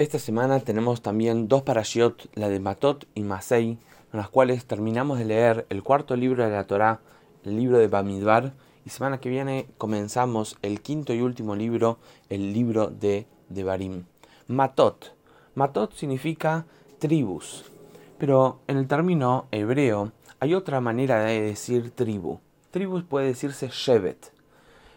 Esta semana tenemos también dos parashiot, la de Matot y Masei, en las cuales terminamos de leer el cuarto libro de la Torá, el libro de Bamidbar, y semana que viene comenzamos el quinto y último libro, el libro de Devarim. Matot. Matot significa tribus, pero en el término hebreo hay otra manera de decir tribu. Tribus puede decirse Shevet.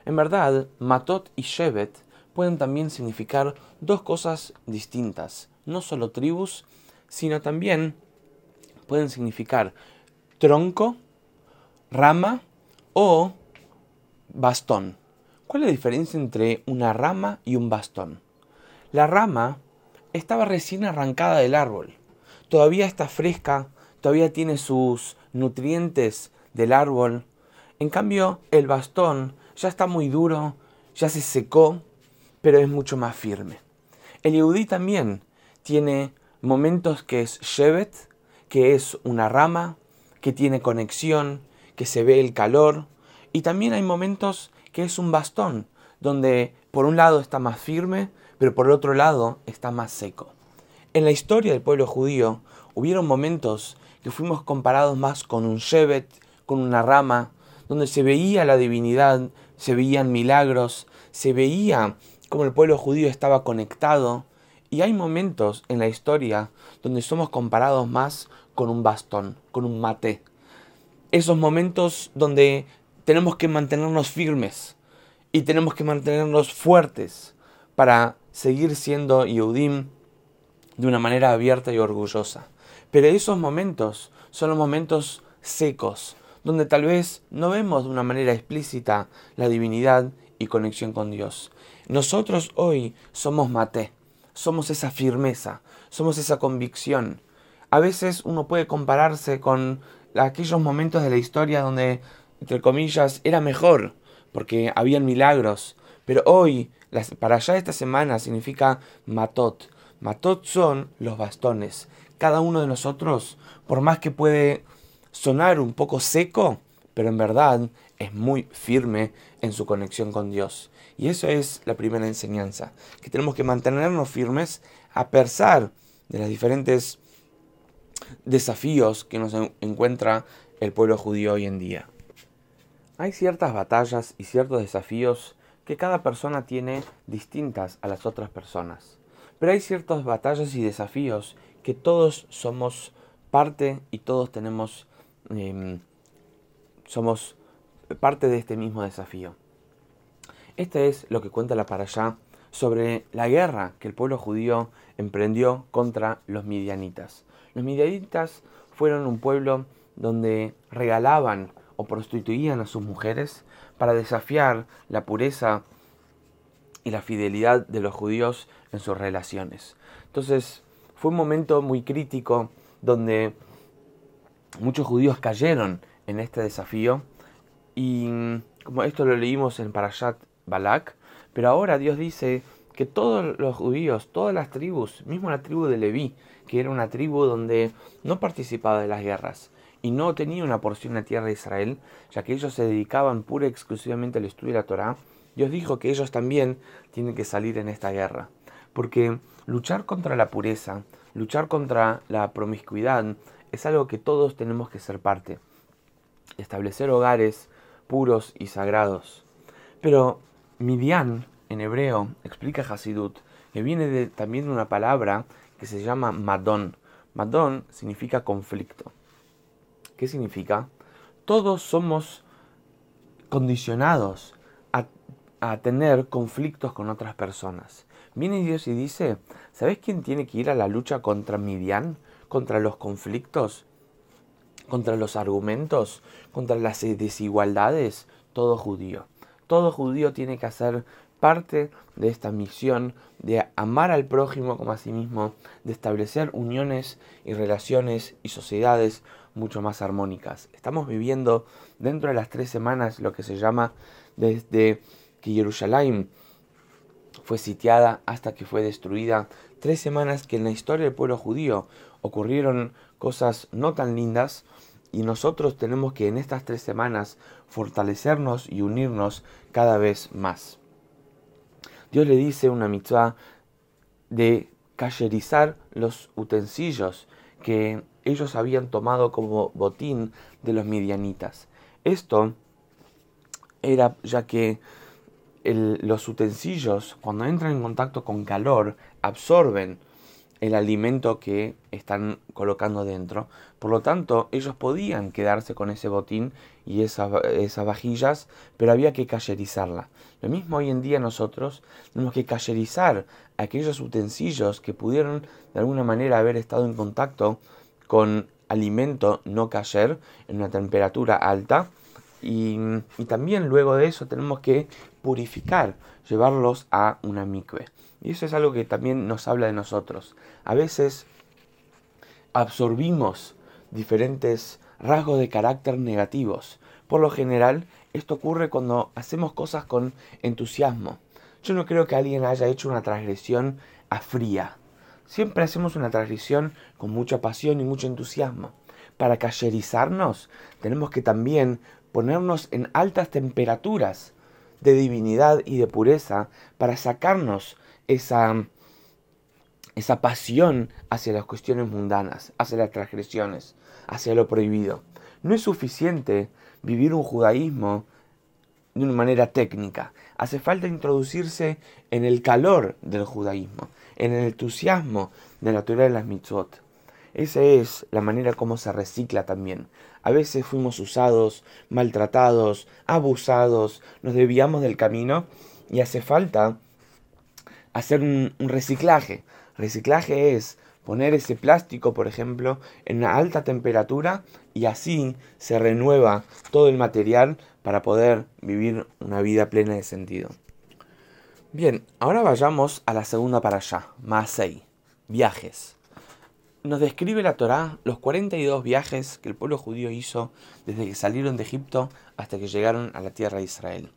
En verdad, Matot y Shevet pueden también significar dos cosas distintas. No solo tribus, sino también pueden significar tronco, rama o bastón. ¿Cuál es la diferencia entre una rama y un bastón? La rama estaba recién arrancada del árbol. Todavía está fresca, todavía tiene sus nutrientes del árbol. En cambio, el bastón ya está muy duro, ya se secó, pero es mucho más firme. El Yehudí también tiene momentos que es Shevet, que es una rama, que tiene conexión, que se ve el calor, y también hay momentos que es un bastón, donde por un lado está más firme, pero por otro lado está más seco. En la historia del pueblo judío hubieron momentos que fuimos comparados más con un Shevet, con una rama, donde se veía la divinidad, se veían milagros, se veía como el pueblo judío estaba conectado, y hay momentos en la historia donde somos comparados más con un bastón, con un mate. Esos momentos donde tenemos que mantenernos firmes y tenemos que mantenernos fuertes para seguir siendo Yehudim de una manera abierta y orgullosa. Pero esos momentos son los momentos secos, donde tal vez no vemos de una manera explícita la divinidad y conexión con Dios. Nosotros hoy somos mate, somos esa firmeza, somos esa convicción. A veces uno puede compararse con aquellos momentos de la historia donde, entre comillas, era mejor, porque habían milagros. Pero hoy, para allá esta semana, significa matot. Matot son los bastones. Cada uno de nosotros, por más que puede sonar un poco seco, pero en verdad es muy firme en su conexión con Dios. Y eso es la primera enseñanza, que tenemos que mantenernos firmes a pesar de los diferentes desafíos que nos encuentra el pueblo judío hoy en día. Hay ciertas batallas y ciertos desafíos que cada persona tiene distintas a las otras personas. Pero hay ciertas batallas y desafíos que todos somos parte y todos tenemos, em, somos parte de este mismo desafío. Este es lo que cuenta la allá sobre la guerra que el pueblo judío emprendió contra los midianitas. Los midianitas fueron un pueblo donde regalaban o prostituían a sus mujeres para desafiar la pureza y la fidelidad de los judíos en sus relaciones. Entonces fue un momento muy crítico donde muchos judíos cayeron en este desafío y como esto lo leímos en Parashat Balak, pero ahora Dios dice que todos los judíos, todas las tribus, mismo la tribu de Leví, que era una tribu donde no participaba de las guerras y no tenía una porción de tierra de Israel, ya que ellos se dedicaban pura y exclusivamente al estudio de la Torá, Dios dijo que ellos también tienen que salir en esta guerra. Porque luchar contra la pureza, luchar contra la promiscuidad, es algo que todos tenemos que ser parte. Establecer hogares puros y sagrados. Pero Midian, en hebreo, explica Hasidut, que viene de, también de una palabra que se llama Madón. Madón significa conflicto. ¿Qué significa? Todos somos condicionados a, a tener conflictos con otras personas. Viene Dios y dice, ¿sabes quién tiene que ir a la lucha contra Midian? Contra los conflictos, contra los argumentos, contra las desigualdades, todo judío. Todo judío tiene que hacer parte de esta misión de amar al prójimo como a sí mismo, de establecer uniones y relaciones y sociedades mucho más armónicas. Estamos viviendo dentro de las tres semanas lo que se llama desde que Jerusalén fue sitiada hasta que fue destruida. Tres semanas que en la historia del pueblo judío ocurrieron cosas no tan lindas, y nosotros tenemos que en estas tres semanas fortalecernos y unirnos cada vez más. Dios le dice una mitzvah de cayerizar los utensilios que ellos habían tomado como botín de los midianitas. Esto era ya que los utensilios, cuando entran en contacto con calor, absorben el alimento que están colocando dentro. Por lo tanto, ellos podían quedarse con ese botín y esas vajillas, pero había que cayerizarla. Lo mismo hoy en día nosotros tenemos que cayerizar aquellos utensilios que pudieron de alguna manera haber estado en contacto con alimento no cayer en una temperatura alta y, también luego de eso tenemos que purificar, llevarlos a una mikve. Y eso es algo que también nos habla de nosotros. A veces absorbimos diferentes rasgos de carácter negativos. Por lo general, esto ocurre cuando hacemos cosas con entusiasmo. Yo no creo que alguien haya hecho una transgresión a fría. Siempre hacemos una transgresión con mucha pasión y mucho entusiasmo. Para cayerizarnos, tenemos que también ponernos en altas temperaturas de divinidad y de pureza para sacarnos esa, esa pasión hacia las cuestiones mundanas, hacia las transgresiones, hacia lo prohibido. No es suficiente vivir un judaísmo de una manera técnica. Hace falta introducirse en el calor del judaísmo, en el entusiasmo de la teoría de las mitzvot. Esa es la manera como se recicla también. A veces fuimos usados, maltratados, abusados, nos desviamos del camino y hace falta hacer un, reciclaje. Reciclaje es poner ese plástico, por ejemplo, en una alta temperatura y así se renueva todo el material para poder vivir una vida plena de sentido. Bien, ahora vayamos a la segunda para allá, Maasei, viajes nos describe la Torá los 42 viajes que el pueblo judío hizo desde que salieron de Egipto hasta que llegaron a la tierra de Israel.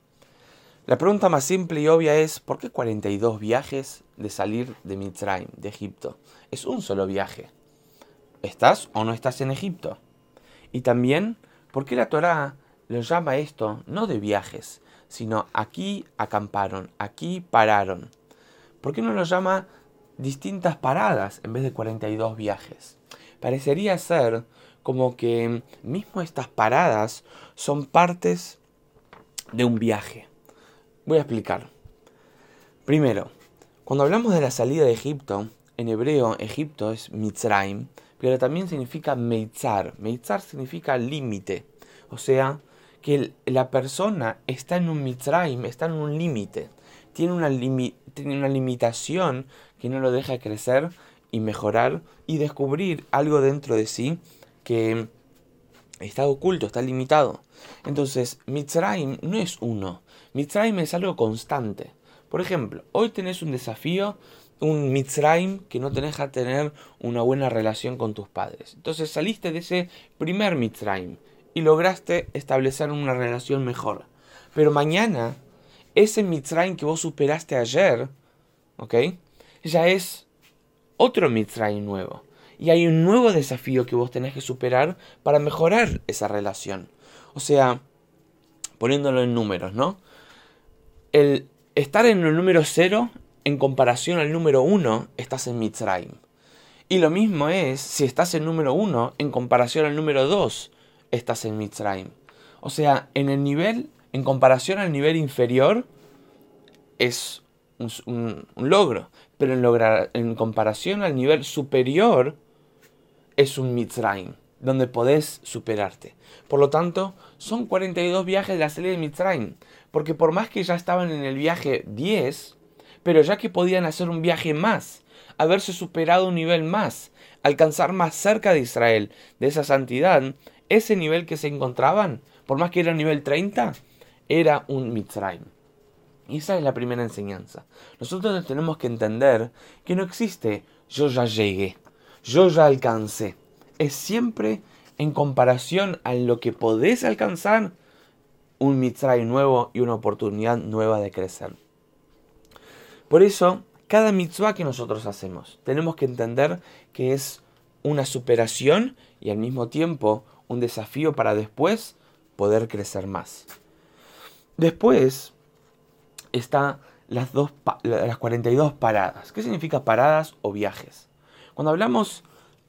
La pregunta más simple y obvia es, ¿por qué 42 viajes de salir de Mitzrayim, de Egipto? Es un solo viaje. ¿Estás o no estás en Egipto? Y también, ¿por qué la Torá lo llama esto no de viajes, sino aquí acamparon, aquí pararon? ¿Por qué no lo llama distintas paradas en vez de 42 viajes. Parecería ser como que mismo estas paradas son partes de un viaje. Voy a explicar. Primero, cuando hablamos de la salida de Egipto, en hebreo Egipto es Mitzrayim, pero también significa Meitzar. Meitzar significa límite. O sea, que la persona está en un Mitzrayim, está en un límite. Tiene una, tiene una limitación que no lo deja crecer y mejorar y descubrir algo dentro de sí que está oculto, está limitado. Entonces, Mitzrayim no es uno. Mitzrayim es algo constante. Por ejemplo, hoy tenés un desafío, un Mitzrayim que no te deja tener una buena relación con tus padres. Entonces saliste de ese primer Mitzrayim y lograste establecer una relación mejor. Pero mañana, ese Mitzrayim que vos superaste ayer, ¿ok? ya es otro Mitzrayim nuevo. Y hay un nuevo desafío que vos tenés que superar para mejorar esa relación. O sea, poniéndolo en números, ¿no? El estar en el número 0 en comparación al número 1 estás en Mitzrayim. Y lo mismo es si estás en número 1 en comparación al número 2 estás en Mitzrayim. O sea, en el nivel, en comparación al nivel inferior, es un, logro, pero en, comparación al nivel superior es un Mitzrayim, donde podés superarte. Por lo tanto, son 42 viajes de la salida de Mitzrayim, porque por más que ya estaban en el viaje 10, pero ya que podían hacer un viaje más, haberse superado un nivel más, alcanzar más cerca de Israel, de esa santidad, ese nivel que se encontraban, por más que era nivel 30, era un Mitzrayim. Y esa es la primera enseñanza. Nosotros tenemos que entender que no existe yo ya llegué, yo ya alcancé. Es siempre en comparación a lo que podés alcanzar un mitzray nuevo y una oportunidad nueva de crecer. Por eso, cada mitzvah que nosotros hacemos, tenemos que entender que es una superación y al mismo tiempo un desafío para después poder crecer más. Después, está las, las 42 paradas. ¿Qué significa paradas o viajes? Cuando hablamos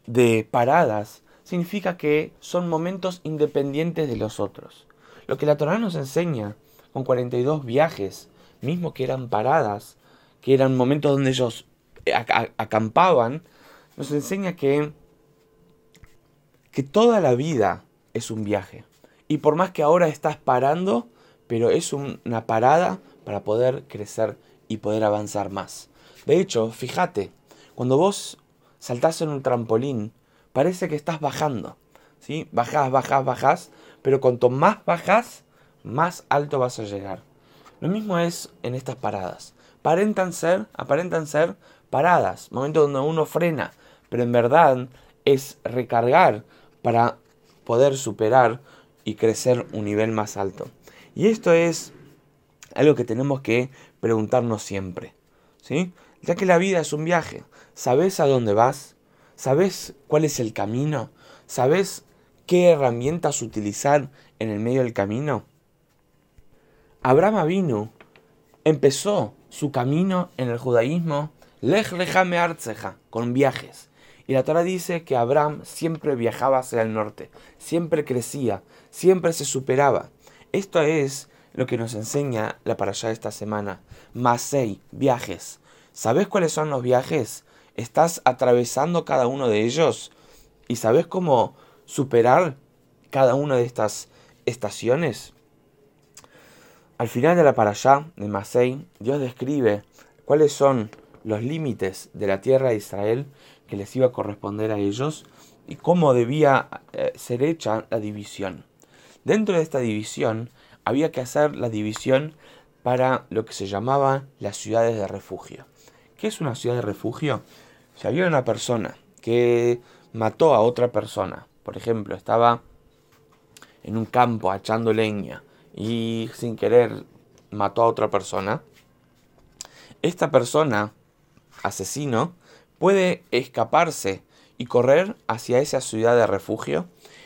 de paradas, significa que son momentos independientes de los otros. Lo que la Torah nos enseña con 42 viajes, mismo que eran paradas, que eran momentos donde ellos acampaban, nos enseña que, que toda la vida es un viaje. Y por más que ahora estás parando, pero es una parada para poder crecer y poder avanzar más. De hecho, fíjate, cuando vos saltás en un trampolín, parece que estás bajando. ¿sí? Bajás, bajás, bajás, pero cuanto más bajas, más alto vas a llegar. Lo mismo es en estas paradas. Aparentan ser, aparentan ser paradas, momentos donde uno frena, pero en verdad es recargar para poder superar y crecer un nivel más alto. Y esto es algo que tenemos que preguntarnos siempre, ¿sí? Ya que la vida es un viaje, ¿sabes a dónde vas? ¿Sabes cuál es el camino? ¿Sabes qué herramientas utilizar en el medio del camino? Abraham vino, empezó su camino en el judaísmo, lejame artseja, con viajes. Y la Torah dice que Abraham siempre viajaba hacia el norte, siempre crecía, siempre se superaba. Esto es lo que nos enseña la para allá esta semana. Masei, viajes. ¿Sabes cuáles son los viajes? ¿Estás atravesando cada uno de ellos? ¿Y sabes cómo superar cada una de estas estaciones? Al final de la para allá de Masei, Dios describe cuáles son los límites de la tierra de Israel que les iba a corresponder a ellos y cómo debía eh, ser hecha la división. Dentro de esta división había que hacer la división para lo que se llamaba las ciudades de refugio. ¿Qué es una ciudad de refugio? Si había una persona que mató a otra persona, por ejemplo, estaba en un campo echando leña y sin querer mató a otra persona, esta persona, asesino, puede escaparse y correr hacia esa ciudad de refugio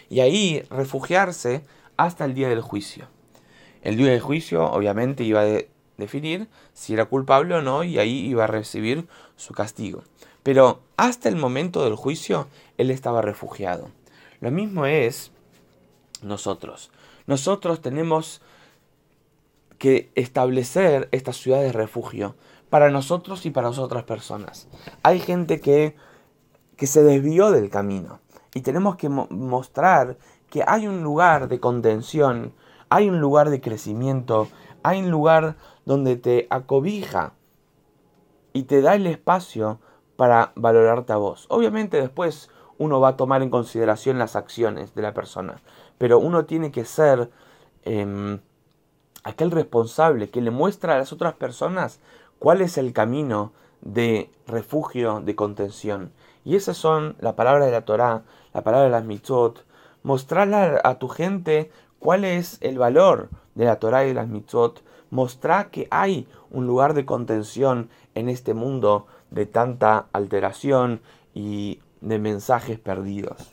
y ahí refugiarse hasta el día del juicio. El día del juicio obviamente iba a definir si era culpable o no y ahí iba a recibir su castigo. Pero hasta el momento del juicio él estaba refugiado. Lo mismo es nosotros. Nosotros tenemos que establecer esta ciudad de refugio para nosotros y para otras personas. Hay gente que, que se desvió del camino y tenemos que mostrar que hay un lugar de contención, hay un lugar de crecimiento, hay un lugar donde te acobija y te da el espacio para valorarte a vos. Obviamente después uno va a tomar en consideración las acciones de la persona, pero uno tiene que ser em, aquel responsable que le muestra a las otras personas cuál es el camino de refugio, de contención. Y esas son la palabra de la Torá, la palabra de las mitzvot. Mostrarle a tu gente cuál es el valor de la Torá y de las mitzvot. Mostrar que hay un lugar de contención en este mundo de tanta alteración y de mensajes perdidos.